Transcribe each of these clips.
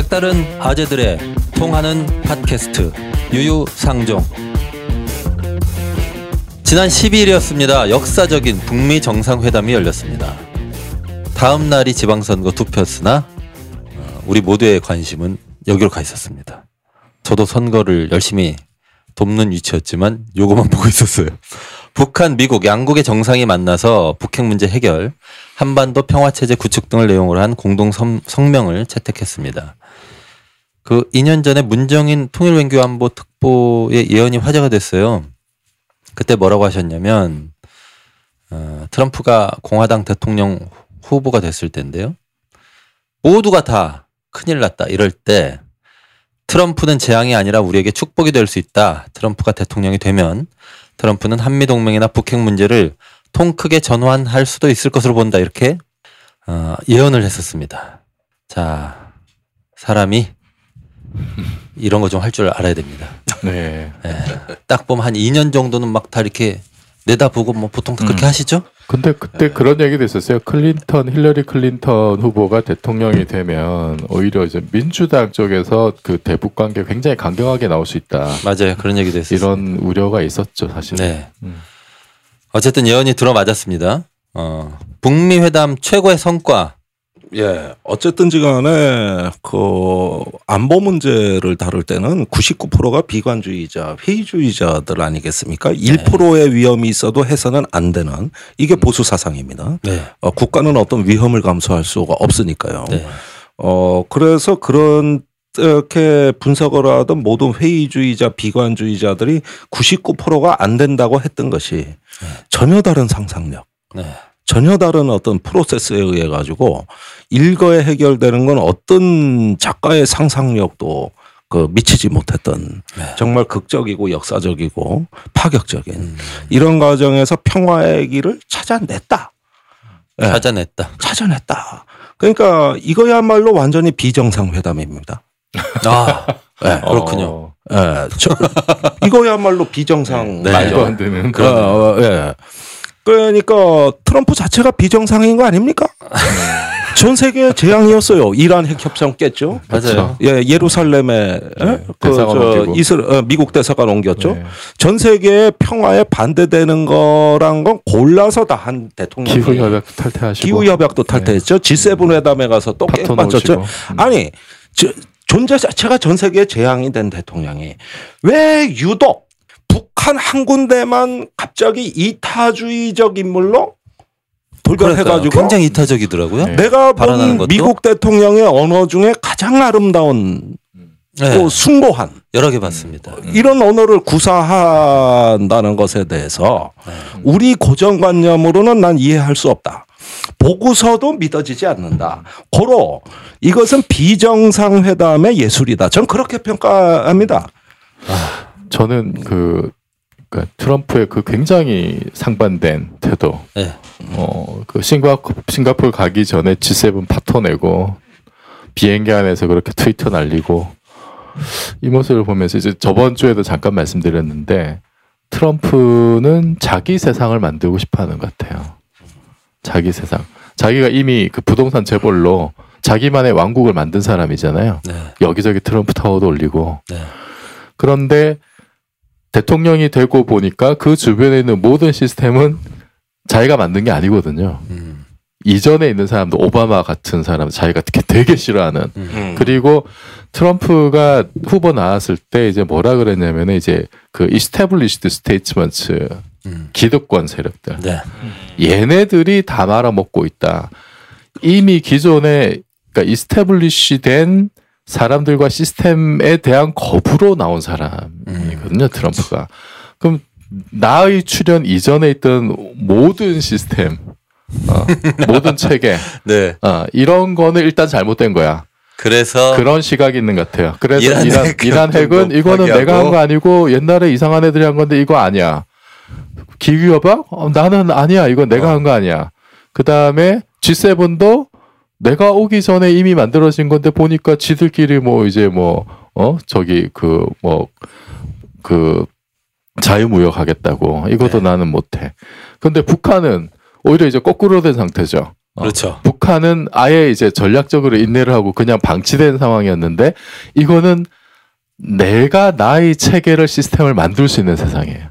색다른 아재들의 통하는 팟캐스트 유유상종 지난 12일이었습니다. 역사적인 북미 정상회담이 열렸습니다. 다음 날이 지방선거 투표였으나 어, 우리 모두의 관심은 여기로 가 있었습니다. 저도 선거를 열심히 돕는 위치였지만 요거만 보고 있었어요. 북한, 미국 양국의 정상이 만나서 북핵 문제 해결, 한반도 평화 체제 구축 등을 내용으로 한 공동 성, 성명을 채택했습니다. 그 2년 전에 문정인 통일외교안보 특보의 예언이 화제가 됐어요. 그때 뭐라고 하셨냐면 어, 트럼프가 공화당 대통령 후보가 됐을 때인데요. 모두가 다 큰일 났다 이럴 때 트럼프는 재앙이 아니라 우리에게 축복이 될 수 있다. 트럼프가 대통령이 되면 트럼프는 한미 동맹이나 북핵 문제를 통 크게 전환할 수도 있을 것으로 본다. 이렇게 어, 예언을 했었습니다. 자, 사람이 이런 거 좀 할 줄 알아야 됩니다. 네. 예, 딱 보면 한 2년 정도는 막 다 이렇게 내다보고 뭐 보통 다 그렇게 음. 하시죠? 근데 그때 그런 얘기도 있었어요. 클린턴, 힐러리 클린턴 후보가 대통령이 되면 오히려 이제 민주당 쪽에서 그 대북 관계 굉장히 강경하게 나올 수 있다. 맞아요. 그런 얘기도 했어요. 이런 우려가 있었죠, 사실. 네. 음. 어쨌든 예언이 들어맞았습니다. 어, 북미 회담 최고의 성과. 예, 어쨌든지 간에 그 안보 문제를 다룰 때는 99%가 비관주의자, 회의주의자들 아니겠습니까? 1%의 위험이 있어도 해서는 안 되는 이게 보수 사상입니다. 네. 어, 국가는 어떤 위험을 감수할 수가 없으니까요. 네. 어, 그래서 그런 이렇게 분석을 하던 모든 회의주의자, 비관주의자들이 99%가 안 된다고 했던 것이 전혀 다른 상상력. 네. 전혀 다른 어떤 프로세스에 의해 가지고 일거에 해결되는 건 어떤 작가의 상상력도 그 미치지 못했던 네. 정말 극적이고 역사적이고 파격적인 음, 이런 과정에서 평화의 길을 찾아냈다. 예, 찾아냈다. 찾아냈다. 그러니까 이거야말로 완전히 비정상 회담입니다. 아, 예, 그렇군요. 어, 예, 저- 이거야말로 비정상 네. 말도 안 되는. 어, 어, 예. 그러니까 트럼프 자체가 비정상인 거 아닙니까? 전 세계 재앙이었어요. 이란 핵 협상 깼죠. 맞아요. 예, 예루살렘에 예? 그저 옮기고. 이스라 어, 미국 대사관 옮겼죠. 네. 전 세계의 평화에 반대되는 거란 건 골라서 다 한 대통령. 기후 협약 탈퇴하시고 기후 협약도 탈퇴했죠. G7 회담에 가서 또. 놓으시고. 음. 아니 저, 존재 자체가 전 세계에 재앙이 된 대통령이 왜 유독 북한 한 군데만 갑자기 이타주의적 인물로. 돌변해가지고 굉장히 이타적이더라고요. 네. 내가 본? 미국 대통령의 언어 중에 가장 아름다운 네. 또 숭고한 여러 개 봤습니다. 이런 언어를 구사한다는 것에 대해서 네. 우리 고정관념으로는 난 이해할 수 없다. 보고서도 믿어지지 않는다. 고로 이것은 비정상회담의 예술이다. 전 그렇게 평가합니다. 저는 그 그러니까 트럼프의 그 굉장히 상반된 태도. 네. 어, 그 싱가포, 싱가포르 가기 전에 G7 파토 내고 비행기 안에서 그렇게 트위터 날리고 이 모습을 보면서 이제 저번 주에도 잠깐 말씀드렸는데 트럼프는 자기 세상을 만들고 싶어 하는 것 같아요. 자기 세상. 자기가 이미 그 부동산 재벌로 자기만의 왕국을 만든 사람이잖아요. 네. 여기저기 트럼프 타워도 올리고. 네. 그런데 대통령이 되고 보니까 그 주변에 있는 모든 시스템은 자기가 만든 게 아니거든요. 음, 이전에 있는 사람도 오바마 같은 사람 자기가 특히 되게 싫어하는 음. 그리고 트럼프가 후보 나왔을 때 이제 뭐라 그랬냐면은 이제 그 established statement 음. 기득권 세력들 네. 얘네들이 다 말아먹고 있다. 이미 기존에 그러니까 이스태블리시 된 사람들과 시스템에 대한 거부로 나온 사람이거든요, 트럼프가. 그럼 나의 출연 이전에 있던 모든 시스템, 어, 모든 체계, 네. 어, 이런 거는 일단 잘못된 거야. 그래서 그런 시각이 있는 것 같아요. 그래서 이란 이란, 핵은 이란 핵은 좀 이거는 파기하고. 내가 한 거 아니고 옛날에 이상한 애들이 한 건데 이거 아니야. 기후 협약? 어, 나는 아니야. 이건 내가 어. 한거 아니야. 그 다음에 G7도 내가 오기 전에 이미 만들어진 건데 보니까 지들끼리 뭐 이제 뭐, 어, 저기 그 뭐, 그 자유무역 하겠다고. 이것도 네. 나는 못해. 근데 북한은 오히려 이제 거꾸로 된 상태죠. 그렇죠. 북한은 아예 이제 전략적으로 인내를 하고 그냥 방치된 상황이었는데 이거는 내가 나의 체계를 시스템을 만들 수 있는 세상이에요.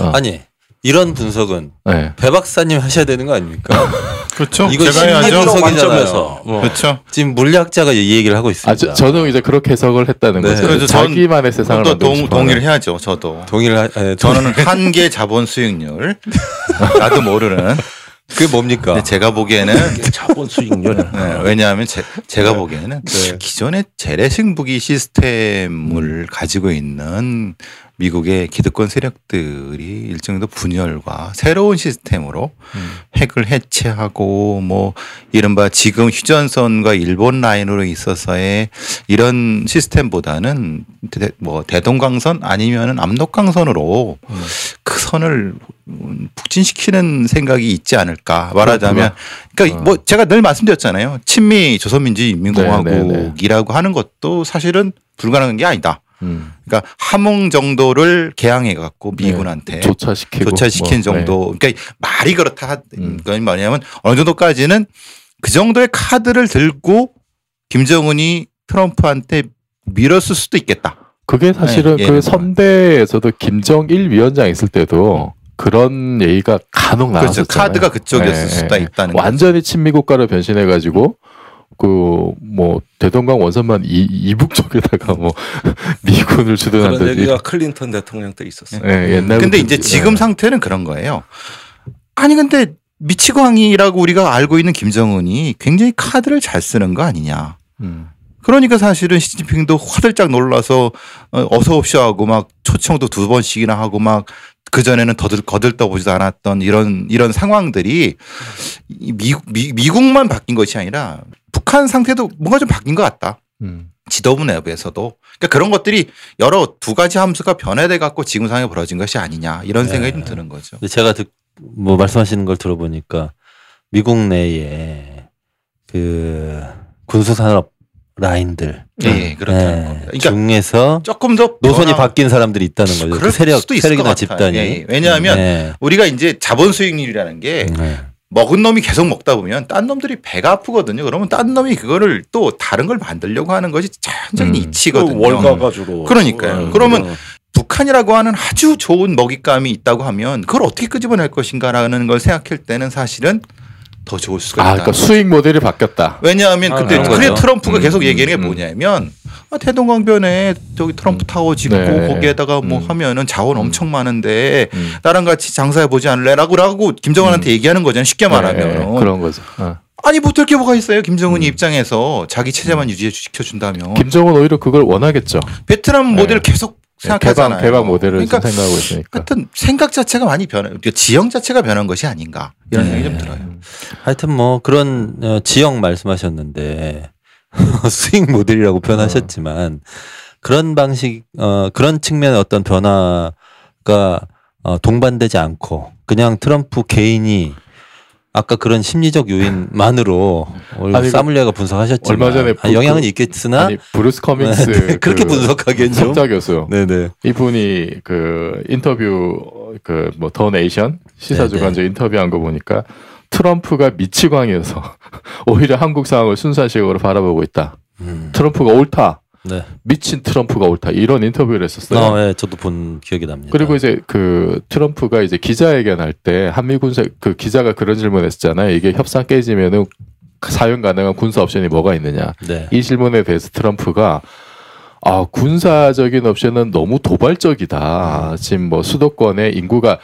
어. 아니 이런 분석은 네. 배 박사님 하셔야 되는 거 아닙니까? 그렇죠. 이거 제가 해야죠. 심리 분석이잖아요. 관점에서. 뭐 그렇죠. 지금 물리학자가 이 얘기를 하고 있습니다. 아, 저, 저는 이제 그렇게 해석을 했다는 네. 거죠. 그래서 전- 자기만의 세상을 또 만들고 동, 싶어 동의를. 해야죠. 저도. 동의를 하, 에, 저는 한계 자본 수익률 나도 모르는. 그게 뭡니까? 근데 제가 보기에는 자본 수익률. 네, 왜냐하면 제, 제가 보기에는 네. 기존의 재래식 무기 시스템을 가지고 있는 미국의 기득권 세력들이 일정 정도 분열과 새로운 시스템으로 핵을 해체하고 뭐 이른바 지금 휴전선과 일본 라인으로 있어서의 이런 시스템보다는 대, 뭐 대동강선 아니면은 압록강선으로 그 선을 음, 북진시키는 생각이 있지 않을까 말하자면 그러니까 어. 뭐 제가 늘 말씀드렸잖아요. 친미 조선민주인민공화국이라고 하는 것도 사실은 불가능한 게 아니다. 음. 그러니까 함흥 정도를 개항해 갖고 미군한테 조차시키고 조차시킨 뭐, 정도. 그러니까 말이 그렇다. 하- 음. 그건 뭐냐면 어느 정도까지는 그 정도의 카드를 들고 김정은이 트럼프한테 밀었을 수도 있겠다. 그게 사실은 네, 그 선대에서도 김정일 위원장 있을 때도 그런 얘기가 간혹 그렇죠. 나왔었잖아요. 카드가 그쪽이었을 예, 수도 예. 있다는. 완전히 친미 국가로 변신해 가지고 그 뭐 대동강 원선만 이, 이북 쪽에다가 뭐 미군을 그런 주둔한다든지 얘기가 클린턴 대통령 때 있었어요. 예, 옛날 근데 이제 지금 상태는 그런 거예요. 아니 근데 미치광이라고 우리가 알고 있는 김정은이 굉장히 카드를 잘 쓰는 거 아니냐. 음. 그러니까 사실은 시진핑도 화들짝 놀라서 어, 어서 옵쇼 하고 막 초청도 두 번씩이나 하고 막 그전에는 더들 거들떠 보지도 않았던 이런 이런 상황들이 이 미국 미, 미국만 바뀐 것이 아니라 북한 상태도 뭔가 좀 바뀐 것 같다. 음. 지도부 내부에서도 그러니까 그런 것들이 여러 두 가지 함수가 변화돼 갖고 지금 상황에 벌어진 것이 아니냐 이런 생각이 좀 드는 거죠. 제가 듣, 뭐 말씀하시는 걸 들어보니까 미국 내에 그 군수산업 라인들 예, 예, 그렇다는 네, 겁니다. 그러니까 중에서 조금 더 노선이 변화- 바뀐 사람들이 있다는 거죠. 그 세력, 수도 있을 세력이나. 집단이. 예, 예. 왜냐하면 네. 우리가 이제 자본 수익률이라는 게 네. 먹은 놈이 계속 먹다 보면 딴 놈들이 배가 아프거든요. 그러면 딴 놈이 그거를 또 다른 걸 만들려고 하는 것이 자연적인 음. 이치거든요. 월가가 주로. 그러니까요. 어, 그러면 어. 북한이라고 하는 아주 좋은 먹잇감이 있다고 하면 그걸 어떻게 끄집어낼 것인가라는 걸 생각할 때는 사실은 더 좋을 수가 아, 있다. 그러니까 수익 모델이 바뀌었다. 왜냐하면 아, 그때 그래. 트럼프가 음, 계속 음, 얘기하는 게 음. 뭐냐면 아, 태동강변에 저기 트럼프 타워 짓고 네. 거기에다가 뭐 음. 하면은 자원 엄청 많은데 음. 나랑 같이 장사해 보지 않을래라고 라고 김정은한테 얘기하는 거잖아요. 쉽게 말하면 네, 그런 거죠. 어. 아니 못할 게 뭐가 있어요? 김정은이 음. 입장에서 자기 체제만 유지해 시켜 준다면 김정은 오히려 그걸 원하겠죠. 베트남 네. 모델 계속 생각하잖아요. 개방 개방 모델을 그러니까 생각하고 있으니까. 하여튼 생각 자체가 많이 변해. 그러니까 지형 자체가 변한 것이 아닌가 이런 네. 생각이 좀 들어요. 하여튼 뭐 그런 어, 지역 말씀하셨는데 수익 모델이라고 표현하셨지만 그런 방식 어 그런 측면의 어떤 변화가 어, 동반되지 않고 그냥 트럼프 개인이 아까 그런 심리적 요인만으로 아니, 사물리아가 분석하셨지만 얼마 전에 아, 영향은 있겠으나? 아니 브루스 커밍스 네, 그렇게 그 분석하기엔 좀 교수 네네. 이분이 그 인터뷰 그 뭐 The Nation 시사 네, 주간지 인터뷰한 거 보니까 트럼프가 미치광이어서 오히려 한국 상황을 순수한 시각으로 바라보고 있다. 음, 트럼프가 옳다. 네. 미친 트럼프가 옳다. 이런 인터뷰를 했었어요. 어, 예, 저도 본 기억이 납니다. 그리고 이제 그 트럼프가 이제 기자회견할 때 한미 군사 그 기자가 그런 질문했었잖아요. 이게 협상 깨지면은 사용 가능한 군사 옵션이 뭐가 있느냐. 네. 이 질문에 대해서 트럼프가 아 군사적인 옵션은 너무 도발적이다. 지금 뭐 수도권에 인구가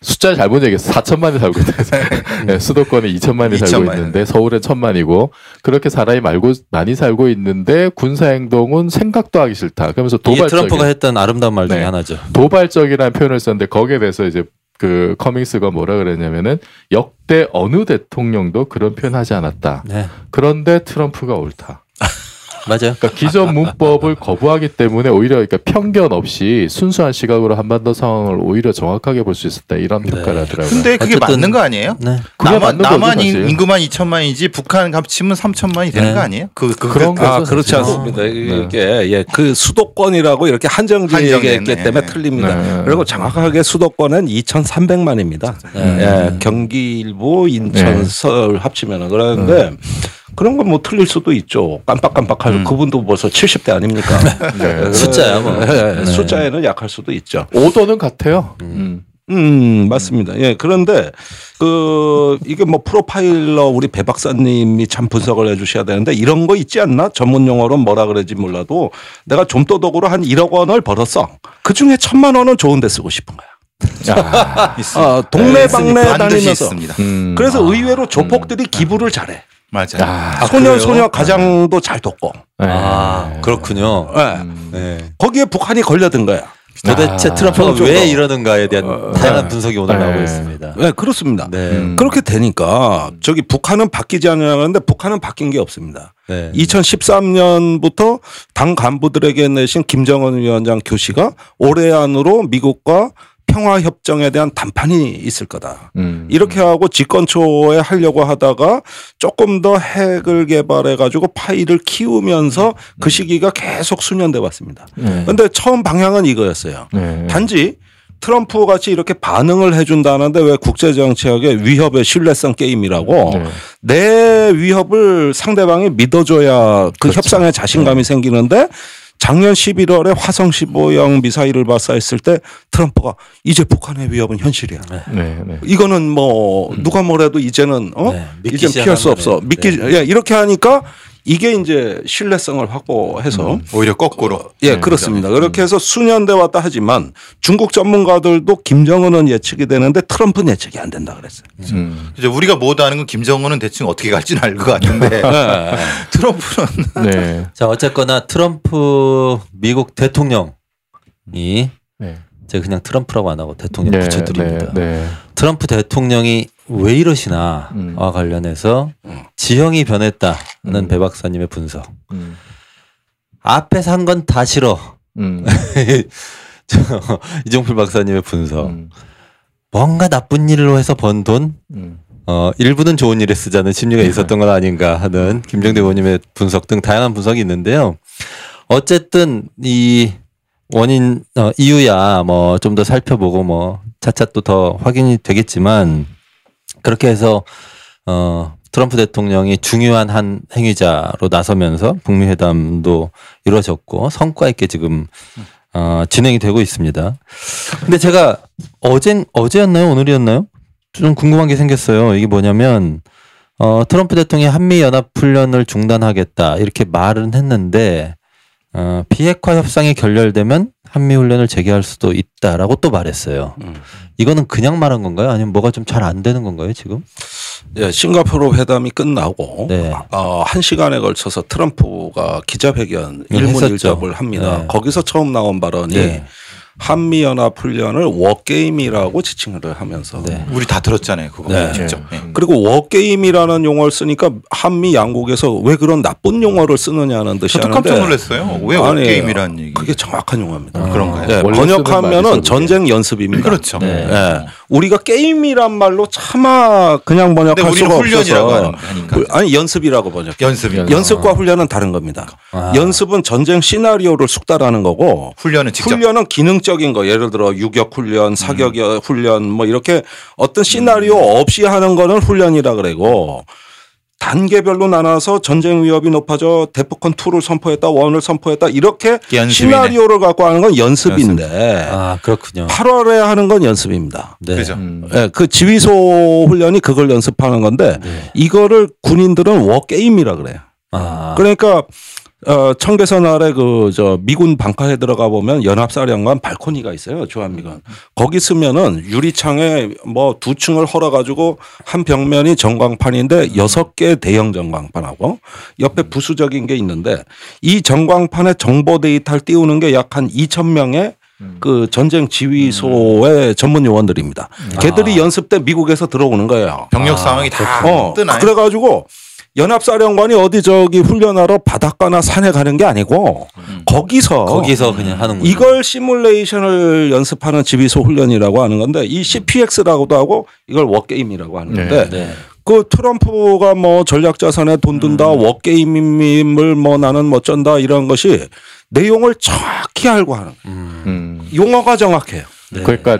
숫자 잘못 얘기했어. 4천만이 살고 있다. 네, 수도권에 2천만이 살고 2천만. 있는데 서울엔 천만이고 그렇게 사람이 말고 많이 살고 있는데 군사 행동은 생각도 하기 싫다. 그러면서 이게 도발적인 트럼프가 했던 아름다운 말 중에 네. 하나죠. 도발적이라는 표현을 썼는데 거기에 대해서 이제 그 커밍스가 뭐라 그랬냐면은 역대 어느 대통령도 그런 표현하지 않았다. 네. 그런데 트럼프가 옳다. 맞아요. 그러니까 기존 문법을 거부하기 때문에 오히려 그러니까 편견 없이 순수한 시각으로 한반도 상황을 오히려 정확하게 볼 수 있었다 이런 네. 평가를 하더라고요. 근데 그게 어쨌든- 맞는 거 아니에요? 네. 그게 남한, 맞는 거죠, 남한 인-. 인구만 2천만이지 북한 합치면 3천만이 되는 네. 거 아니에요? 그, 그 그런 그, 거죠, 아, 그렇지. 않습니다. 네. 이게 예, 그 수도권이라고 이렇게 한정됐네. 얘기했기 때문에 틀립니다. 네. 그리고 정확하게 수도권은 2,300만입니다. 네. 예, 경기 일부, 인천, 네. 서울 합치면은 그러는데 그런 건 뭐 틀릴 수도 있죠. 깜빡깜빡하고 그분도 벌써 70대 아닙니까? 네. 숫자야, 뭐. 예, 네. 숫자에는 약할 수도 있죠. 오도는 같아요. 음. 음, 맞습니다. 예, 그런데 그 이게 뭐 프로파일러 우리 배 박사님이 참 분석을 해 주셔야 되는데 이런 거 있지 않나? 전문 용어로 뭐라 그러지 몰라도 내가 좀도덕으로 한 1억 원을 벌었어. 그 중에 천만 원은 좋은 데 쓰고 싶은 거야. 아. 아, 동네 방네 반드시 다니면서. 있습니다. 음. 그래서 의외로 조폭들이 기부를 잘해. 맞아요. 아, 소년 그래요? 소녀 가장도 잘 돕고. 네. 아, 그렇군요. 예. 음. 네. 거기에 북한이 걸려든 거야. 도대체 아, 트럼프가 그런 왜. 이러는가에 대한 어, 다양한 네. 분석이 오늘 네. 나오고 있습니다. 네, 그렇습니다. 네. 음. 그렇게 되니까 저기 북한은 바뀌지 않냐는데 북한은 바뀐 게 없습니다. 네. 2013년부터 당 간부들에게 내신 김정은 위원장 교시가 올해 안으로 미국과 평화 협정에 대한 담판이 있을 거다. 음. 이렇게 하고 집권 초에 하려고 하다가 조금 더 핵을 개발해 가지고 파일을 키우면서 그 시기가 계속 수년돼 왔습니다. 네. 근데 처음 방향은 이거였어요. 네. 단지 트럼프 같이 이렇게 반응을 해준다는데 왜 국제 정치학의 위협의 신뢰성 게임이라고 네. 내 위협을 상대방이 믿어줘야 그 그렇죠. 협상에 자신감이 생기는데 작년 11월에 화성 15형 미사일을 발사했을 때 트럼프가 이제 북한의 위협은 현실이야. 네. 네. 이거는 뭐 누가 뭐래도 이제는 어 네, 믿기 이제 피할 수 없어. 믿기 네. 예, 이렇게 하니까 이게 이제 신뢰성을 확보해서 오히려 거꾸로. 예, 네, 그렇습니다. 그렇게 해서 수년 돼 왔다 하지만 중국 전문가들도 김정은은 예측이 되는데 트럼프는 예측이 안 된다 그랬어요. 음. 이제 우리가 못 아는 건 김정은은 대충 어떻게 갈지는 알 것 같은데 네. 트럼프는 네. 자, 어쨌거나 트럼프 미국 대통령이 네. 제가 그냥 트럼프라고 안 하고 대통령 네. 붙여드립니다. 네. 네. 트럼프 대통령이 왜 이러시나와 음. 관련해서 지형이 변했다는 음. 배 박사님의 분석. 음. 앞에서 한건다 싫어. 음. 저, 이종필 박사님의 분석. 음. 뭔가 나쁜 일로 해서 번 돈, 음. 어, 일부는 좋은 일에 쓰자는 심리가 있었던 건 아닌가 하는 김정대 의원님의 분석 등 다양한 분석이 있는데요. 어쨌든 이 원인 어, 이유야 뭐 좀 더 살펴보고 뭐 차차 또 더 확인이 되겠지만 그렇게 해서 어 트럼프 대통령이 중요한 한 행위자로 나서면서 북미 회담도 이루어졌고 성과 있게 지금 어 진행이 되고 있습니다. 근데 제가 어제 어제였나요 오늘이었나요? 좀 궁금한 게 생겼어요. 이게 뭐냐면 어 트럼프 대통령이 한미 연합 훈련을 중단하겠다 이렇게 말은 했는데 어 비핵화 협상이 결렬되면 한미 훈련을 재개할 수도 있다라고 또 말했어요. 음. 이거는 그냥 말한 건가요? 아니면 뭐가 좀 잘 안 되는 건가요, 지금? 예, 싱가포르 회담이 끝나고 네. 어, 한 시간에 걸쳐서 트럼프가 기자회견 네, 일문. 일답을 합니다. 네. 거기서 처음 나온 발언이 네. 한미 연합 훈련을 워게임이라고 지칭을 하면서 네. 우리 다 들었잖아요. 그거 네. 직접. 네. 네. 그리고 워게임이라는 용어를 쓰니까 한미 양국에서 왜 그런 나쁜 용어를 쓰느냐는 듯이 저도 깜짝 놀랐어요. 왜 아니에요. 게임이라는 얘기? 그게 정확한 용어입니다. 아, 그런가요? 네, 번역하면은. 전쟁 연습입니다. 그렇죠. 네. 예. 우리가 게임이란 말로 차마 그냥 번역할 수가 훈련이라고 없어서. 그- 아니 연습이라고 번역. 연습. 연습과 훈련은 다른 겁니다. 아. 연습은 전쟁 시나리오를 숙달하는 거고 훈련은 직접 훈련은 기능 적인 거 예를 들어 유격 훈련, 사격 음. 훈련 뭐 이렇게 어떤 시나리오 없이 하는 거는 훈련이라 그러고 단계별로 나눠서 전쟁 위협이 높아져 데프콘 2를 선포했다, 원을 선포했다 이렇게 연습이네. 시나리오를 갖고 하는 건 연습인데 아, 그렇군요. 8월에 하는 건 연습입니다. 네. 그죠. 음. 예, 그 지휘소 훈련이 그걸 연습하는 건데 네. 이거를 군인들은 워 게임이라 그래요. 아, 그러니까 어, 청계선 아래 그 저 미군 방카에 들어가 보면 연합사령관 발코니가 있어요 주한미군 거기 쓰면은 유리창에 뭐 두 층을 헐어 가지고 한 벽면이 전광판인데 여섯 개 대형 전광판하고 옆에 부수적인 게 있는데 이 전광판에 정보 데이터를 띄우는 게 약 한 2천 명의 그 전쟁 지휘소의 전문 요원들입니다. 걔들이 아. 연습 때 미국에서 들어오는 거예요. 병력 아, 상황이 다 어, 뜨나요? 그래가지고 연합사령관이 어디 저기 훈련하러 바닷가나 산에 가는 게 아니고 거기서 거기서 그냥 하는 거죠. 이걸 시뮬레이션을 연습하는 지비소 훈련이라고 하는 건데 이 CPX라고도 하고 이걸 워게임이라고 하는 네. 건데 네. 그 트럼프가 뭐 전략 자산에 돈 든다, 워게임을 뭐 나는 뭐 쩐다 이런 것이 내용을 정확히 알고 하는 거예요. 음. 음. 용어가 정확해요. 네. 그러니까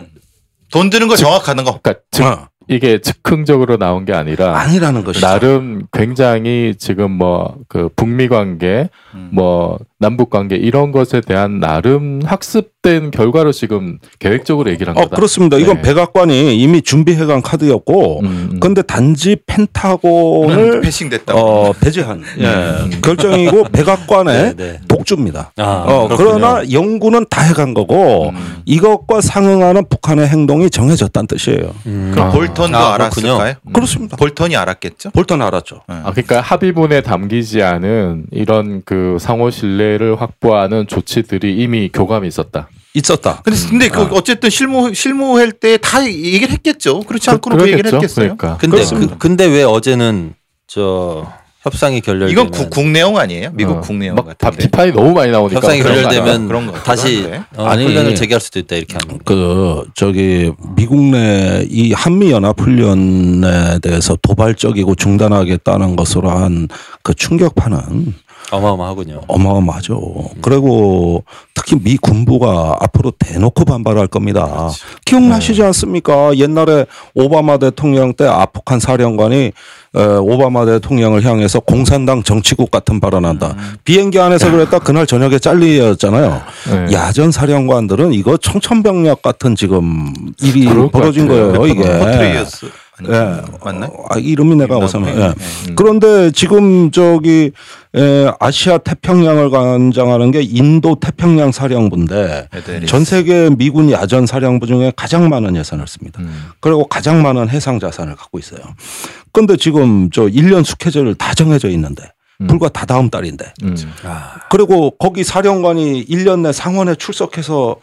돈 드는 거 정확하는 거. 그러니까 즉, 어, 이게 즉흥적으로 나온 게 아니라 아니라는 것이죠. 나름 굉장히 지금 뭐 그 북미 관계, 음. 뭐 남북 관계 이런 것에 대한 나름 학습된 결과로 지금 계획적으로 얘기를 한 어, 거다. 그렇습니다. 이건 네. 백악관이 이미 준비해간 카드였고, 음, 음. 근데 단지 펜타곤을 오늘 패싱됐다. 어, 배제한 예, 음. 결정이고 백악관의 네, 네. 독주입니다. 아, 어, 그렇군요. 그러나 연구는 다 해간 거고 음. 이것과 상응하는 북한의 행동이 정해졌다는 뜻이에요. 음. 그럼 아. 볼턴도 아, 알았을까요? 음. 그렇습니다. 볼턴이 알았겠죠. 볼턴 알았죠. 네. 아, 그러니까 합의문에 담기지 않은 이런 그 상호 신뢰 를 확보하는 조치들이 이미 교감이 있었다. 있었다. 근데 근데 그 아. 어쨌든 실무 실무할 때 다 얘기를 했겠죠. 그렇지 않고는 그, 얘기를 그러겠죠? 했겠어요. 그러니까. 근데. 그, 근데 왜 어제는 저 협상이 결렬되면 이건 국, 국 내용 아니에요? 미국 어, 국 내용 막 같은데. 비판이 너무 많이 나오니까 협상이 결렬되면 그런 거 다시. 어, 아니. 훈련을 재개할 수도 있다 이렇게 하는 거. 그 저기 미국 내 이 한미 연합 훈련에 대해서 도발적이고 중단하겠다는 것으로 한 그 충격파는 어마어마하군요. 어마어마하죠. 그리고 특히 미 군부가 앞으로 대놓고 반발할 겁니다. 기억나시지 않습니까? 옛날에 오바마 대통령 때 아프간 사령관이 에, 오바마 대통령을 향해서 공산당 정치국 같은 발언한다. 비행기 안에서 그랬다 그날 저녁에 잘리였잖아요. 네. 야전 사령관들은 이거 청천벽력 같은 지금 일이 벌어진 같아요. 거예요. 이게. 아니, 예. 맞나요? 아, 이름이 내가 어서 네. 예. 네. 그런데 지금 저기 에, 아시아 태평양을 관장하는 게 인도 태평양 사령부인데. 전 세계 미군 야전 사령부 중에 가장 많은 예산을 씁니다. 음. 그리고 가장 많은 해상 자산을 갖고 있어요. 근데 지금 저 1년 스케줄을 다 정해져 있는데 음. 불과 다 다음 달인데 음. 그리고 거기 사령관이 1년 내 상원에 출석해서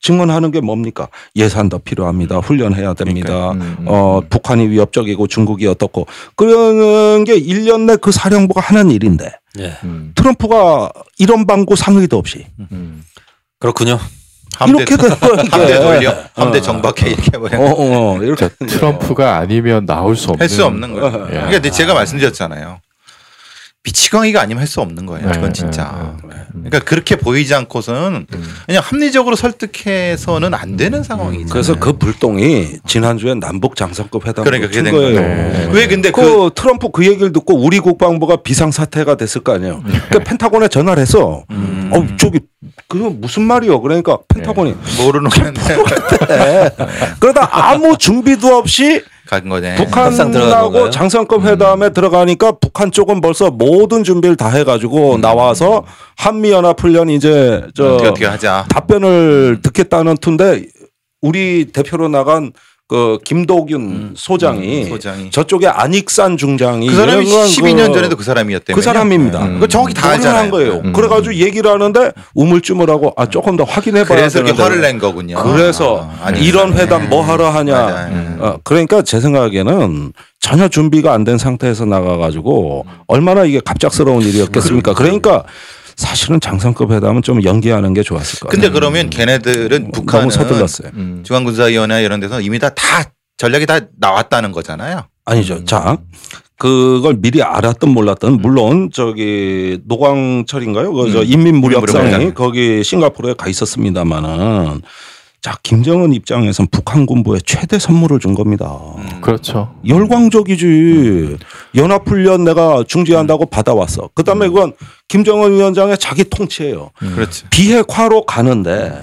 증언하는 게 뭡니까? 예산도 필요합니다. 훈련해야 됩니다. 그러니까, 음, 음, 어, 음. 북한이 위협적이고 중국이 어떻고 그러는 게 1년 내 그 사령부가 하는 일인데 예. 음. 트럼프가 이런 방구 상의도 없이 음. 그렇군요. 함대 이렇게. 함대 돌려 함대 어. 정박해 이렇게 어, 버려. 어, 어, 이렇게 그러니까 트럼프가 아니면 나올 수 없는 할 수 없는 거예요. 어, 예. 그러니까 제가 말씀드렸잖아요. 미치광이가 아니면 할 수 없는 거예요. 네, 그건 진짜. 네, 네. 그러니까 그렇게 보이지 않고서는 음. 그냥 합리적으로 설득해서는 안 되는 상황이죠. 그래서 그 불똥이 지난주에 남북 장성급 회담 그러니까 된 거예요. 거예요. 네. 왜 근데 그, 그 트럼프 그 얘기를 듣고 우리 국방부가 비상 사태가 됐을 거 아니에요. 그러니까 펜타곤에 전화를 해서 음. 어 저기 그 무슨 말이요? 그러니까 펜타곤이 모르는 건데 네. 그러다 아무 준비도 없이 간 거네. 북한하고? 장성급 회담에 들어가니까 북한 쪽은 벌써 모든 준비를 다 해가지고 나와서 한미 연합 훈련 이제 저 어떻게 어떻게 하자. 답변을 듣겠다는 투인데 우리 대표로 나간 그 김도균 소장이, 음, 소장이. 저쪽에 안익산 중장이 그 사람이 이런 12년 그- 전에도 그 사람이었대요. 그 사람입니다. 음. 그거 정확히 다 노련한 알잖아요. 거예요. 음. 그래가지고 얘기를 하는데 우물쭈물하고 아 조금 더 확인해봐야 그래서 되는데 화를 낸 거군요. 그래서 아, 이런 네. 회담 뭐 하러 하냐. 음. 어, 그러니까 제 생각에는 전혀 준비가 안 된 상태에서 나가가지고 얼마나 이게 갑작스러운 일이었겠습니까. 그러니까 사실은 장성급 회담은 좀 연기하는 게 좋았을 거예요. 근데 그러면 걔네들은 북한은 너무 서둘렀어요. 음. 중앙군사위원회 이런 데서 이미 다, 다 전략이 다 나왔다는 거잖아요. 아니죠. 자, 그걸 미리 알았든 몰랐든 물론 저기 노광철인가요? 그저 음. 인민무력상이 인민무력상. 거기 싱가포르에 가 있었습니다만은 자 김정은 입장에선 북한 군부에 최대 선물을 준 겁니다. 그렇죠. 열광적이지. 연합훈련 내가 중지한다고 받아왔어. 그 다음에 그건 김정은 위원장의 자기 통치예요. 그렇지. 비핵화로 가는데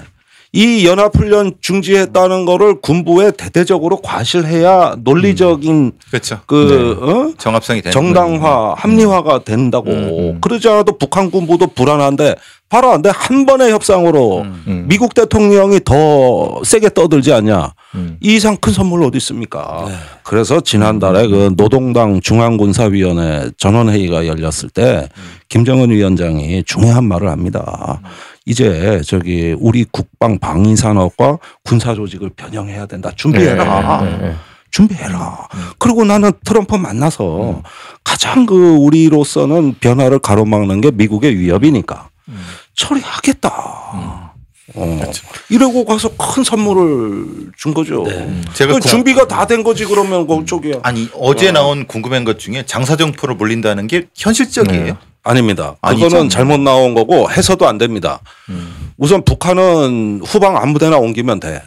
이 연합훈련 중지했다는 거를 군부에 대대적으로 과실해야 논리적인 그렇죠. 그 어? 정합성이 정당화, 합리화가 된다고. 음. 그러지 않아도 북한 군부도 불안한데 바로 안돼 한 번의 협상으로 음. 미국 대통령이 더 세게 떠들지 않냐. 음. 이 이상 큰 선물 어디 있습니까? 네. 그래서 지난달에 그 노동당 중앙군사위원회 전원회의가 열렸을 때 김정은 위원장이 중요한 말을 합니다. 이제 저기 우리 국방 방위 산업과 군사 조직을 변형해야 된다. 준비해라. 네, 네, 네. 준비해라. 그리고 나는 트럼프 만나서 가장 그 우리로서는 변화를 가로막는 게 미국의 위협이니까 처리하겠다. 어. 이러고 가서 큰 선물을 준 거죠. 제가 그 그- 준비가 다 된 거지 그러면 그쪽이야. 아니 어제 나온 궁금한 것 중에 장사정포를 물린다는 게 현실적이에요? 아닙니다. 아니죠. 그거는 잘못 나온 거고 해서도 안 됩니다. 우선 북한은 후방 아무데나 옮기면 돼.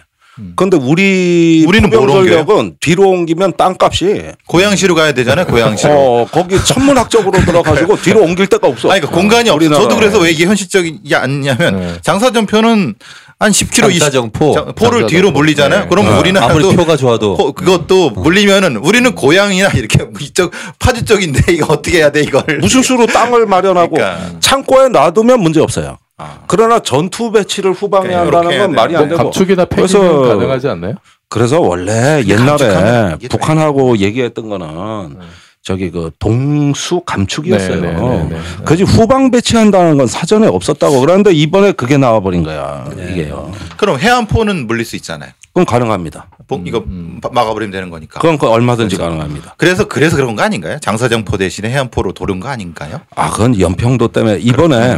그런데 우리 우리는? 전력은 뒤로 옮기면 땅값이 고양시로 가야 되잖아요. 고양시로. 어 거기 천문학적으로 들어가지고 뒤로 옮길 데가 없어. 아니, 그러니까 공간이 없어. 우리나라. 저도 그래서 왜 이게 현실적이지 않냐면 네. 장사정표는 한 10km 장사정포. 자, 포를 장사정포. 뒤로 물리잖아요. 네. 그럼 어. 우리는 아무리 또 표가 좋아도 포- 그것도 물리면은 우리는 고양이나 이렇게 이쪽 파주 쪽인데 이거 어떻게 해야 돼 이걸? 무슨 수로 땅을 마련하고 그러니까. 창고에 놔두면 문제 없어요. 아. 그러나 전투 배치를 후방에 그러니까 한다는 건 말이 안뭐 되고. 감축이나 폐기는 그래서 가능하지 않나요? 그래서 원래 옛날에 북한하고 얘기했던 거는 저기 그 동수 감축이었어요. 네, 네, 네, 네. 그지 후방 배치한다는 건 사전에 없었다고 그러는데 이번에 그게 나와버린 거야 이게요. 그럼 해안포는 물릴 수 있잖아요. 그럼 가능합니다. 뭐 이거 바- 막아버리면 되는 거니까. 그건 그 얼마든지 가능합니다. 그래서 그래서 그런 거 아닌가요? 장사정포 대신에 해안포로 도른 거 아닌가요? 아 그건 연평도 때문에 이번에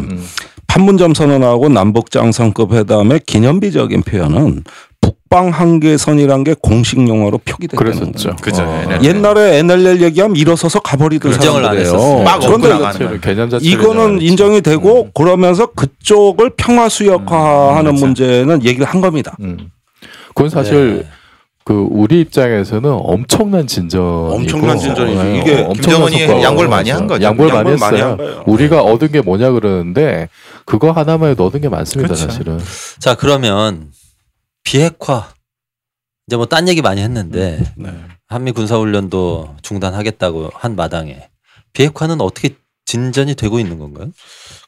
판문점 선언하고 남북 장성급 회담의 기념비적인 표현은 북방 한계선이란 게 공식 용어로 표기됐다는. 거예요. 그죠. 어. NLL. 옛날에 NLL 얘기하면 일어서서 가버리던. 사람들이에요. 막 그런데 자체를 이거는. 인정이 되고 그러면서 그쪽을 평화 수역화하는 그렇죠. 문제는 얘기를 한 겁니다. 음. 그건 사실 네. 그 우리 입장에서는 엄청난 진전. 엄청난 진전이죠. 이게 엄청난 김정은이 양보를 많이 한 거죠. 양보를 많이 많이 했어요. 한 거예요. 우리가 얻은 게 뭐냐 그러는데 그거 하나만 해도 얻은 게 많습니다 그렇죠. 사실은. 자 그러면 비핵화 이제 뭐 딴 얘기 많이 했는데 네. 한미 군사 훈련도 중단하겠다고 한 마당에 비핵화는 어떻게 진전이 되고 있는 건가요?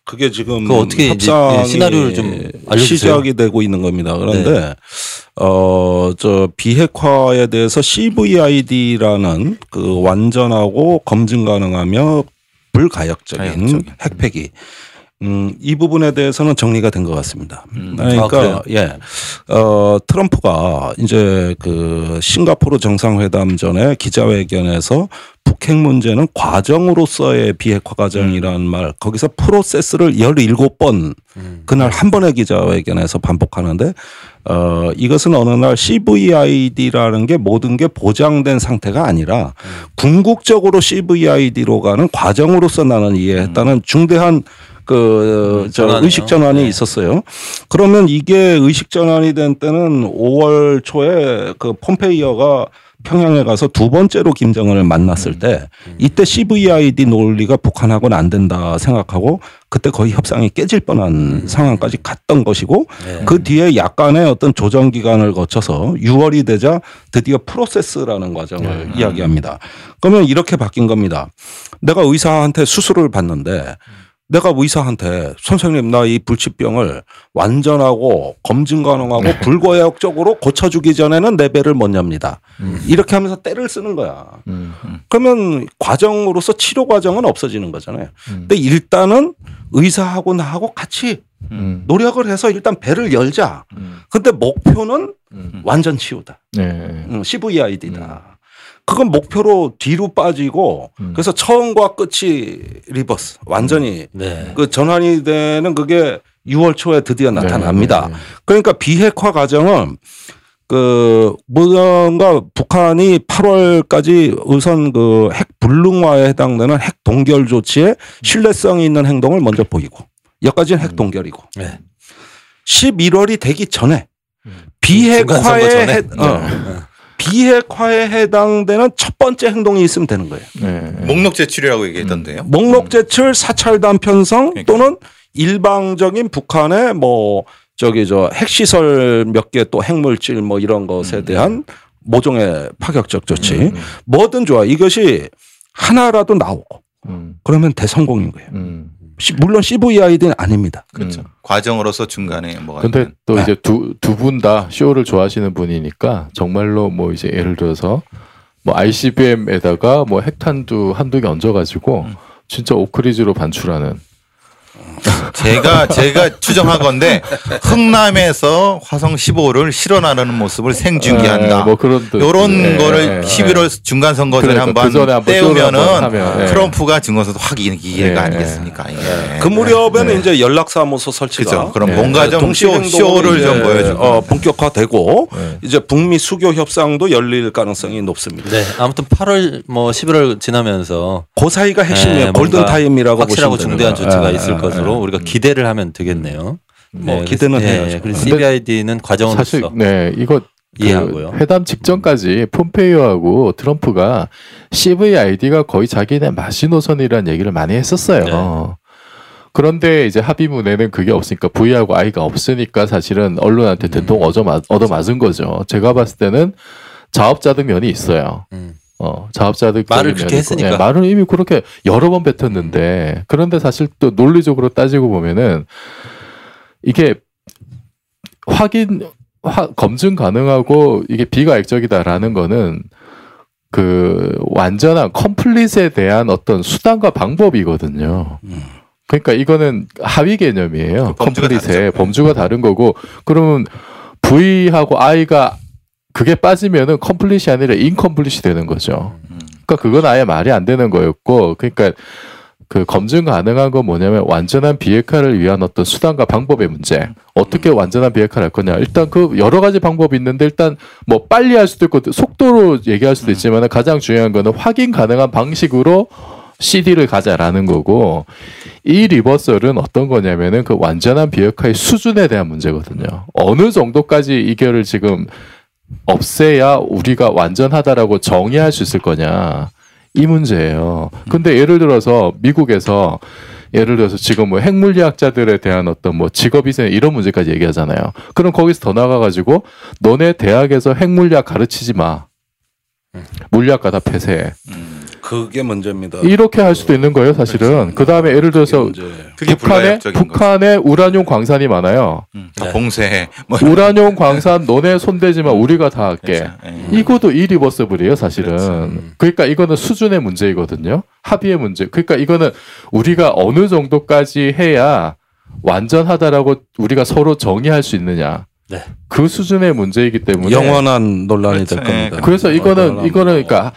그게 지금 어떻게 이제 협상이 시나리오를 좀 알려주세요. 시작이 되고 있는 겁니다. 그런데 네. 어저 비핵화에 대해서 CVID라는 그 완전하고 검증 가능하며 불가역적인 가역적인. 핵폐기 음, 이 부분에 대해서는 정리가 된 것 같습니다. 음. 아, 그러니까 그래요? 예, 어 트럼프가 이제 그 싱가포르 정상회담 전에 기자회견에서 북핵 문제는 과정으로서의 비핵화 과정이라는 말 거기서 프로세스를 17번 음. 그날 한 번의 기자회견에서 반복하는데 어 이것은 어느 날 CVID라는 게 모든 게 보장된 상태가 아니라 궁극적으로 CVID로 가는 과정으로서 나는 이해했다는 중대한 그 음, 저? 의식 전환이 네. 있었어요. 그러면 이게 의식 전환이 된 때는 5월 초에 그 폼페이어가 평양에 가서 두 번째로 김정은을 만났을 때 이때 CVID 논리가 북한하고는 안 된다 생각하고 그때 거의 협상이 깨질 뻔한 상황까지 갔던 것이고 네. 그 뒤에 약간의 어떤 조정 기간을 거쳐서 6월이 되자 드디어 프로세스라는 과정을 이야기합니다. 그러면 이렇게 바뀐 겁니다. 내가 의사한테 수술을 받는데 내가 의사한테 선생님 나 이 불치병을 완전하고 검증 가능하고 불과역적으로 고쳐주기 전에는 내 배를 못 엽니다. 이렇게 하면서 때를 쓰는 거야. 음. 그러면 과정으로서 치료 과정은 없어지는 거잖아요. 음. 근데 일단은 의사하고 나하고 같이 음. 노력을 해서 일단 배를 열자. 음. 근데 목표는 음. 완전 치유다. 네. 음, CVID다. 그건 목표로 뒤로 빠지고 음. 그래서 처음과 끝이 reverse 완전히 네. 그 전환이 되는 그게 6월 초에 드디어 나타납니다. 네, 네, 네. 그러니까 비핵화 과정은 그 뭔가 북한이 8월까지 우선 그 핵 불능화에 해당되는 핵 동결 조치에 신뢰성이 있는 행동을 먼저 보이고 여기까지는 핵 동결이고 네. 11월이 되기 전에 음. 비핵화에 전에? 해, 어, 비핵화에 해당되는 첫 번째 행동이 있으면 되는 거예요. 네. 목록제 치료라고 얘기했던데요. 목록 제출 사찰 단편성 그러니까. 또는 일방적인 북한의 뭐 저기 저 핵시설 몇 개 또 핵물질 뭐 이런 것에 대한 모종의 파격적 조치 음. 뭐든 좋아 이것이 하나라도 나오고 음. 그러면 대성공인 거예요. 음. 시- 물론 CVID는 아닙니다. 그렇죠. 음. 과정으로서 중간에 뭐가 근데 있는. 또 네. 이제 두 두 분 다 쇼를 좋아하시는 분이니까 정말로 뭐 이제 예를 들어서 뭐 ICBM에다가 뭐 핵탄두 한두 개 얹어가지고 음. 진짜 오크리즈로 반출하는 제가 제가 추정하건데 흥남에서 화성 15를 실어나르는 모습을 생중계한다. 예, 뭐 그런 뜻. 요런 예, 거를 예, 11월 중간 선거 전에 그러니까 한번 그 전에 한번 예. 트럼프가 증거서도 확 예, 아니겠습니까? 이게. 그 무렵에는 이제 연락사무소 설치가 그죠. 그럼 예. 뭔가 좀 쇼, 쇼를 좀 보여주고. 어, 본격화되고 네. 이제 북미 수교 협상도 열릴 가능성이 높습니다. 네. 아무튼 8월 뭐 11월 지나면서 그 사이가 핵심이에요. 네, 골든 타임이라고 확실하고 중대한. 조치가 예, 있을 예, 것으로 예. 우리가 기대를 하면 되겠네요. 뭐 기대는 해야죠. 그리고 근데 CBID는 과정으로서 사실 네 이거 그 이해하고요. 회담 직전까지 폼페이오하고 트럼프가 CVID가 거의 자기네 마지노선이라는 얘기를 많이 했었어요. 네. 그런데 이제 합의문에는 그게 없으니까 V하고 I가 없으니까 사실은 언론한테 대통 얻어 맞, 얻어 맞은 거죠. 제가 봤을 때는 자업자득 면이 있어요. 음. 어, 자업자득 말을 그렇게. 했으니까. 예, 말을 이미 그렇게 여러 번 뱉었는데 그런데 사실 또 논리적으로 따지고 보면은 이게 확인 화, 검증 가능하고 이게 비가액적이다라는 거는 그 완전한 컴플릿에 대한 어떤 수단과 방법이거든요. 음. 그러니까 이거는 하위 개념이에요. 그 범주가 컴플릿의 다르죠. 범주가 다른 거고 그러면 V하고 I가 그게 빠지면은 컴플릿이 아니라 인컴플릿이 되는 거죠. 그러니까 그건 아예 말이 안 되는 거였고 그러니까 그 검증 가능한 건 뭐냐면 완전한 비핵화를 위한 어떤 수단과 방법의 문제. 어떻게 완전한 비핵화를 할 거냐. 일단 그 여러 가지 방법이 있는데 일단 뭐 빨리 할 수도 있고 속도로 얘기할 수도 있지만 가장 중요한 거는 확인 가능한 방식으로 CD를 가자라는 거고 이 리버설은 어떤 거냐면은 그 완전한 비핵화의 수준에 대한 문제거든요. 어느 정도까지 이결을 지금 없애야 우리가 완전하다라고 정의할 수 있을 거냐 이 문제예요. 근데 예를 들어서 미국에서 예를 들어서 지금 뭐 핵물리학자들에 대한 어떤 뭐 직업이세 이런 문제까지 얘기하잖아요. 그럼 거기서 더 나가가지고 너네 대학에서 핵물리학 가르치지 마. 물리학과 다 폐쇄해. 그게 문제입니다. 이렇게 할 수도 있는 거예요, 사실은. 그 다음에 예를 들어서. 그게 북한에 불가역적인 거죠. 북한에 우라늄 광산이 많아요. 음, 다 봉쇄. 뭐 우라늄 광산 너네 손대지만 우리가 다 할게. 그렇죠. 예. 이것도 이리버서블이에요, 사실은. 그렇죠. 그러니까 이거는 수준의 문제이거든요. 합의의 문제. 그러니까 이거는 우리가 어느 정도까지 해야 완전하다라고 우리가 서로 정의할 수 있느냐. 네. 그 수준의 문제이기 때문에 영원한 논란이 될 그렇죠. 예, 겁니다. 그래서 이거는 이거는 뭐. 그러니까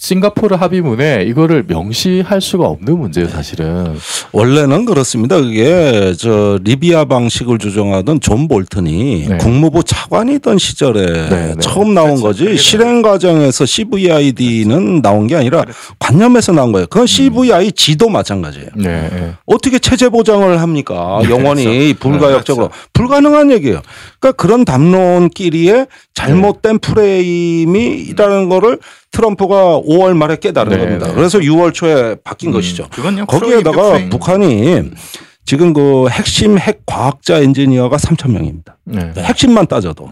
싱가포르 합의문에 이거를 명시할 수가 없는 문제예요, 사실은. 원래는 그렇습니다. 그게 저 리비아 방식을 주장하던 존 볼턴이 네. 국무부 차관이던 시절에 네, 네. 처음 나온 그렇죠. 거지 실행 과정에서 CVID는 나온 게 아니라 관념에서 나온 거예요. 그건 CVIG도 마찬가지예요. 네. 네. 어떻게 체제 보장을 합니까? 영원히 불가역적으로 그렇죠. 불가능한 얘기예요. 그러니까 그런 담론끼리의 잘못된 프레임이라는 거를 트럼프가 5월 말에 깨달은 네, 겁니다. 네. 그래서 6월 초에 바뀐 것이죠. 그건요. 거기에다가 프레임. 북한이 지금 그 핵심 핵 과학자 엔지니어가 3천 명입니다. 네. 핵심만 따져도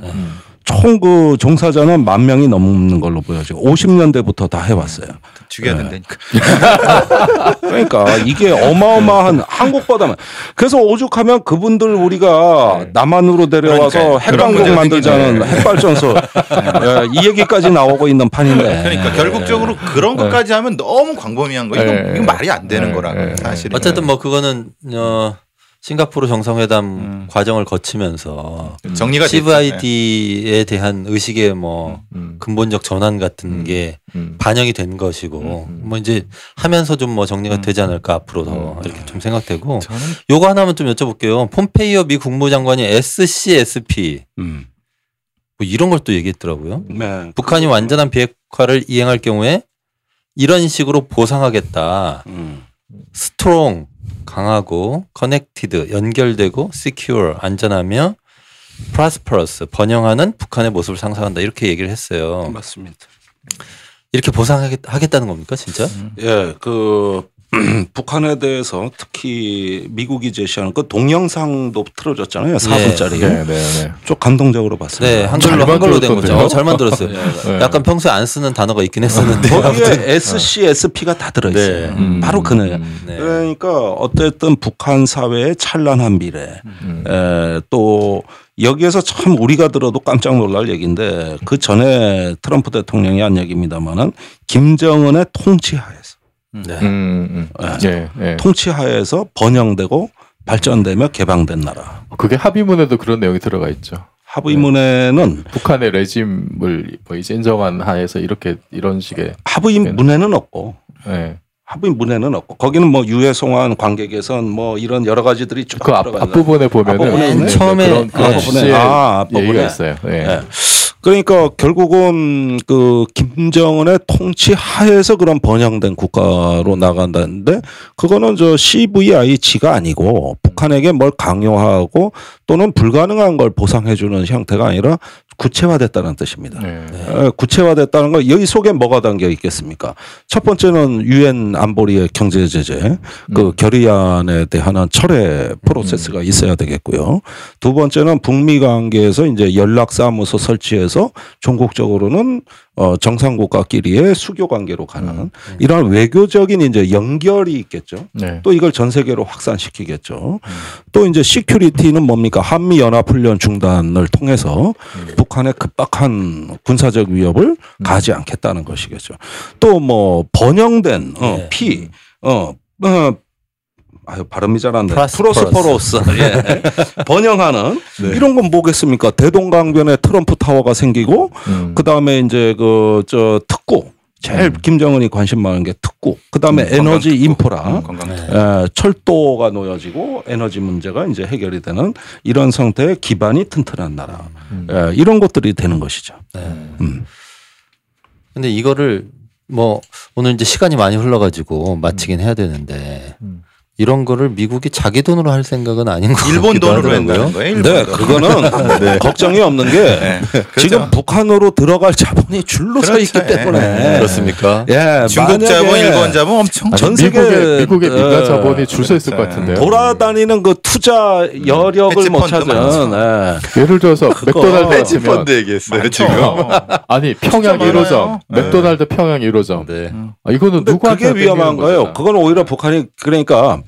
총그 종사자는 만 명이 넘는 걸로 보여지고 50년대부터 다 해왔어요. 죽여야 네. 된다니까. 그러니까 이게 어마어마한 한국보다는 그래서 오죽하면 그분들 우리가 남한으로 데려와서 핵강국 만들자는. 핵발전소 예, 이 얘기까지 나오고 있는 판인데 그러니까 결국적으로 그런 것까지 하면 너무 광범위한 거. 이거, 네. 이거 말이 안 되는 네. 거라고 네. 사실은. 어쨌든 뭐 그거는 어 싱가포르 정상회담 음. 과정을 거치면서 정리가 됐죠. CVID에 대한 의식의 뭐 음. 근본적 전환 같은 게 음. 반영이 된 것이고 음. 뭐 이제 하면서 좀 뭐 정리가 음. 되지 않을까 앞으로도 음. 이렇게 좀 생각되고 저는 요거 하나만 좀 여쭤볼게요. 폼페이오 미 국무장관이 SCSP 음. 뭐 이런 걸 또 얘기했더라고요. 네. 북한이 완전한 비핵화를 이행할 경우에 이런 식으로 보상하겠다. 음. strong 강하고 connected 연결되고 secure 안전하며 prosperous 번영하는 북한의 모습을 상상한다 이렇게 얘기를 했어요. 맞습니다. 이렇게 보상하겠다는 겁니까 진짜? 예, 그 북한에 대해서 특히 미국이 제시하는 그 동영상도 틀어졌잖아요. 4분짜리. 네, 네, 네. 좀 감동적으로 봤습니다. 네 한글로 잘 한글로 된 거죠. 어, 잘 만들었어요. 네. 약간 평소에 안 쓰는 단어가 있긴 했었는데 거기에 SCSP가 다 들어있어요. 네. 음. 바로 그네요. 음. 네. 그러니까 어쨌든 북한 사회의 찬란한 미래, 음. 에, 또 여기에서 참 우리가 들어도 깜짝 놀랄 얘기인데 그 전에 트럼프 대통령이 한 얘기입니다만은 김정은의 통치하에서 네. 음, 음. 예, 예. 통치하에서 번영되고 발전되며 개방된 나라. 그게 합의문에도 그런 내용이 들어가 있죠. 합의문에는 북한의 레짐을 뭐 이제 인정한 하에서 이렇게 이런 식의 합의문에는 없고 예. 합의 문에는 없고 거기는 뭐 유해 송환 관계 개선 뭐 이런 여러 가지들이 쭉그 앞, 들어가 있는 앞부분에 보면은 앞부분에 네, 네, 처음에 네. 취지의 아, 앞부분에. 얘기가 있어요. 예. 예. 그러니까 결국은 그 김정은의 통치 하에서 그런 번영된 국가로 나간다는데 그거는 저 CVIG가 아니고 북한에게 뭘 강요하고 또는 불가능한 걸 보상해주는 형태가 아니라 구체화됐다는 뜻입니다. 네. 에, 구체화됐다는 거 여기 속에 뭐가 담겨 있겠습니까? 첫 번째는 유엔 안보리의 경제 제재 그 결의안에 대한 철회 프로세스가 있어야 되겠고요. 두 번째는 북미 관계에서 이제 연락 사무소 설치해서 전국적으로는 어 정상 국가끼리의 수교 관계로 가는 이런 외교적인 이제 연결이 있겠죠. 네. 또 이걸 전 세계로 확산시키겠죠. 또 이제 security는 뭡니까? 한미 연합 훈련 중단을 통해서 북한의 급박한 군사적 위협을 가지 않겠다는 것이겠죠. 또 뭐 번영된 어, 네. 피, 어, 어, 아유 발음이 잘 안 돼. prosperous 예. 번영하는 네. 이런 건 뭐겠습니까? 대동강변에 트럼프 타워가 생기고 음. 그 다음에 이제 그 저 특구 제일 김정은이 관심 많은 게 특구. 그 다음에 에너지 인프라. 건강. 에, 철도가 놓여지고 에너지 문제가 이제 해결이 되는 이런 상태의 기반이 튼튼한 나라. 에, 이런 것들이 되는 것이죠. 네. 음. 근데 이거를 뭐 오늘 이제 시간이 많이 흘러가지고 마치긴 해야 되는데 음. 이런 거를 미국이 자기 돈으로 할 생각은 아닌 것 일본 같기도 돈으로 하더라고요. 한다는 거예요. 일본 네. 그거는 걱정이 없는 게 네. 지금 그렇죠. 북한으로 들어갈 자본이 줄로 서 그렇죠. 있기 예. 때문에 네. 그렇습니까? 예, 중국 자본, 일본 자본 엄청 전 아니, 미국의, 세계, 미국의 민간 어, 자본이 줄서 있을 것 그렇죠. 같은데요. 돌아다니는 그 투자 여력을 헤지 못 찾은. 예. 예를 들어서 맥도날드 펀드 얘기했어요 지금. 아니 평양 진짜 1호점 많아요. 맥도날드 평양 1호점 네. 아, 이거는 누구한테 그게 위험한 거예요. 그건 오히려 북한이 그러니까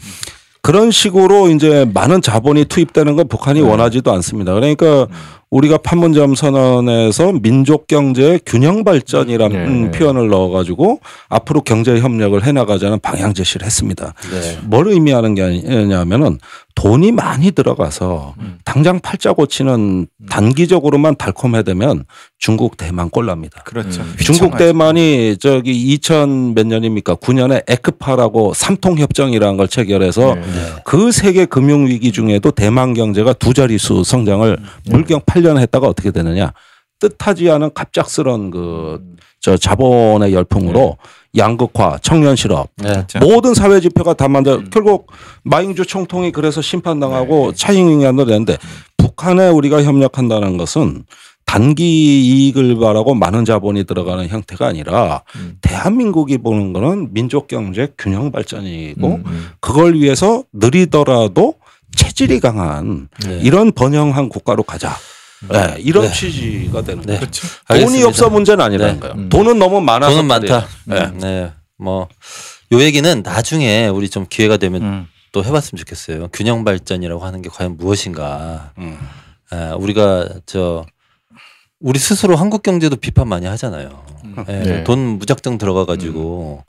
그런 식으로 이제 많은 자본이 투입되는 건 북한이 원하지도 않습니다. 그러니까 우리가 판문점 선언에서 민족 경제의 균형 발전이라는 네. 표현을 넣어가지고 앞으로 경제 협력을 해나가자는 방향 제시를 했습니다. 네. 뭘 의미하는 게 아니냐면은 돈이 많이 들어가서 당장 팔자 고치는 단기적으로만 달콤해되면 중국 대만 꼴납니다. 그렇죠. 중국 대만이 저기 2000 몇 년입니까? 9년에 에크파라고 삼통 협정이라는 걸 체결해서 네. 네. 그 세계 금융 위기 중에도 대만 경제가 두 자릿수 성장을 물경 8년 했다가 어떻게 되느냐? 뜻하지 않은 갑작스런 그 저 자본의 열풍으로 양극화, 청년 실업, 네. 모든 사회 지표가 다 만들 결국 마잉주 총통이 그래서 심판당하고 차잉잉한을 냈는데 북한에 우리가 협력한다는 것은 단기 이익을 바라고 많은 자본이 들어가는 형태가 아니라 대한민국이 보는 거는 민족 경제 균형 발전이고 음, 음. 그걸 위해서 느리더라도 체질이 강한 네. 이런 번영한 국가로 가자. 네, 이런 네. 취지가 되는 네. 거예요. 그렇죠. 돈이 알겠습니다. 없어 문제는 아니라는 네. 거예요. 음. 돈은 너무 많아서 돈은 많다. 그래요. 네. 네. 뭐, 요 얘기는 나중에 우리 좀 기회가 되면 음. 또 해봤으면 좋겠어요. 균형 발전이라고 하는 게 과연 무엇인가. 음. 에, 우리가 저 우리 스스로 한국 경제도 비판 많이 하잖아요. 예, 네. 돈 무작정 들어가 가지고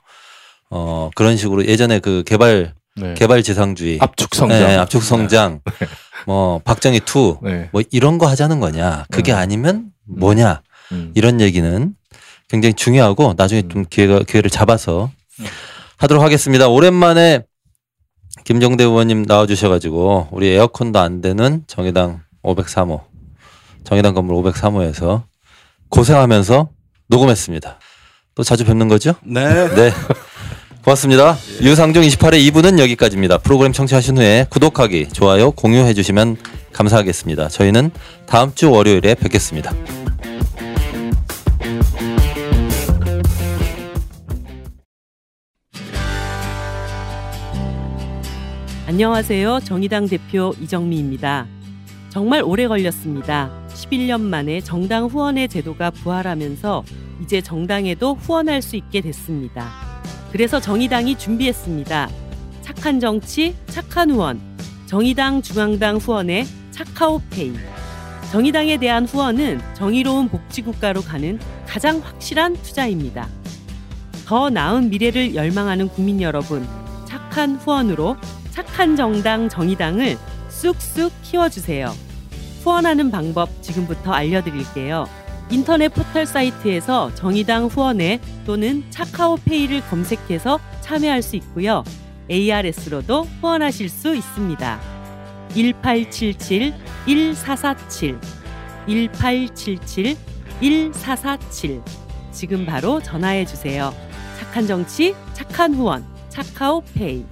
어 그런 식으로 예전에 그 개발 네. 개발 지상주의, 압축 성장. 예, 압축 성장, 뭐 박정희 two, 네. 뭐 이런 거 하자는 거냐. 그게 음. 아니면 뭐냐. 음. 이런 얘기는 굉장히 중요하고 나중에 좀 기회가 기회를 잡아서 하도록 하겠습니다. 오랜만에 김종대 의원님 나와주셔가지고 우리 에어컨도 안 되는 정의당 503호 정의당 건물 503호에서 고생하면서 녹음했습니다. 또 자주 뵙는 거죠? 네. 네. 고맙습니다. 유상종 28회 2부는 여기까지입니다. 프로그램 청취하신 후에 구독하기, 좋아요, 공유해 주시면 감사하겠습니다. 저희는 다음 주 월요일에 뵙겠습니다. 안녕하세요. 정의당 대표 이정미입니다. 정말 오래 걸렸습니다. 11년 만에 정당 후원의 제도가 부활하면서 이제 정당에도 후원할 수 있게 됐습니다. 그래서 정의당이 준비했습니다. 착한 정치, 착한 후원. 정의당 중앙당 후원의 차카오페이. 정의당에 대한 후원은 정의로운 복지국가로 가는 가장 확실한 투자입니다. 더 나은 미래를 열망하는 국민 여러분, 착한 후원으로 착한 정당 정의당을 쑥쑥 키워주세요. 후원하는 방법 지금부터 알려드릴게요. 인터넷 포털 사이트에서 정의당 후원회 또는 차카오페이를 검색해서 참여할 수 있고요. ARS로도 후원하실 수 있습니다. 1877-1447 1877-1447 지금 바로 전화해 주세요. 착한 정치, 착한 후원, 차카오페이.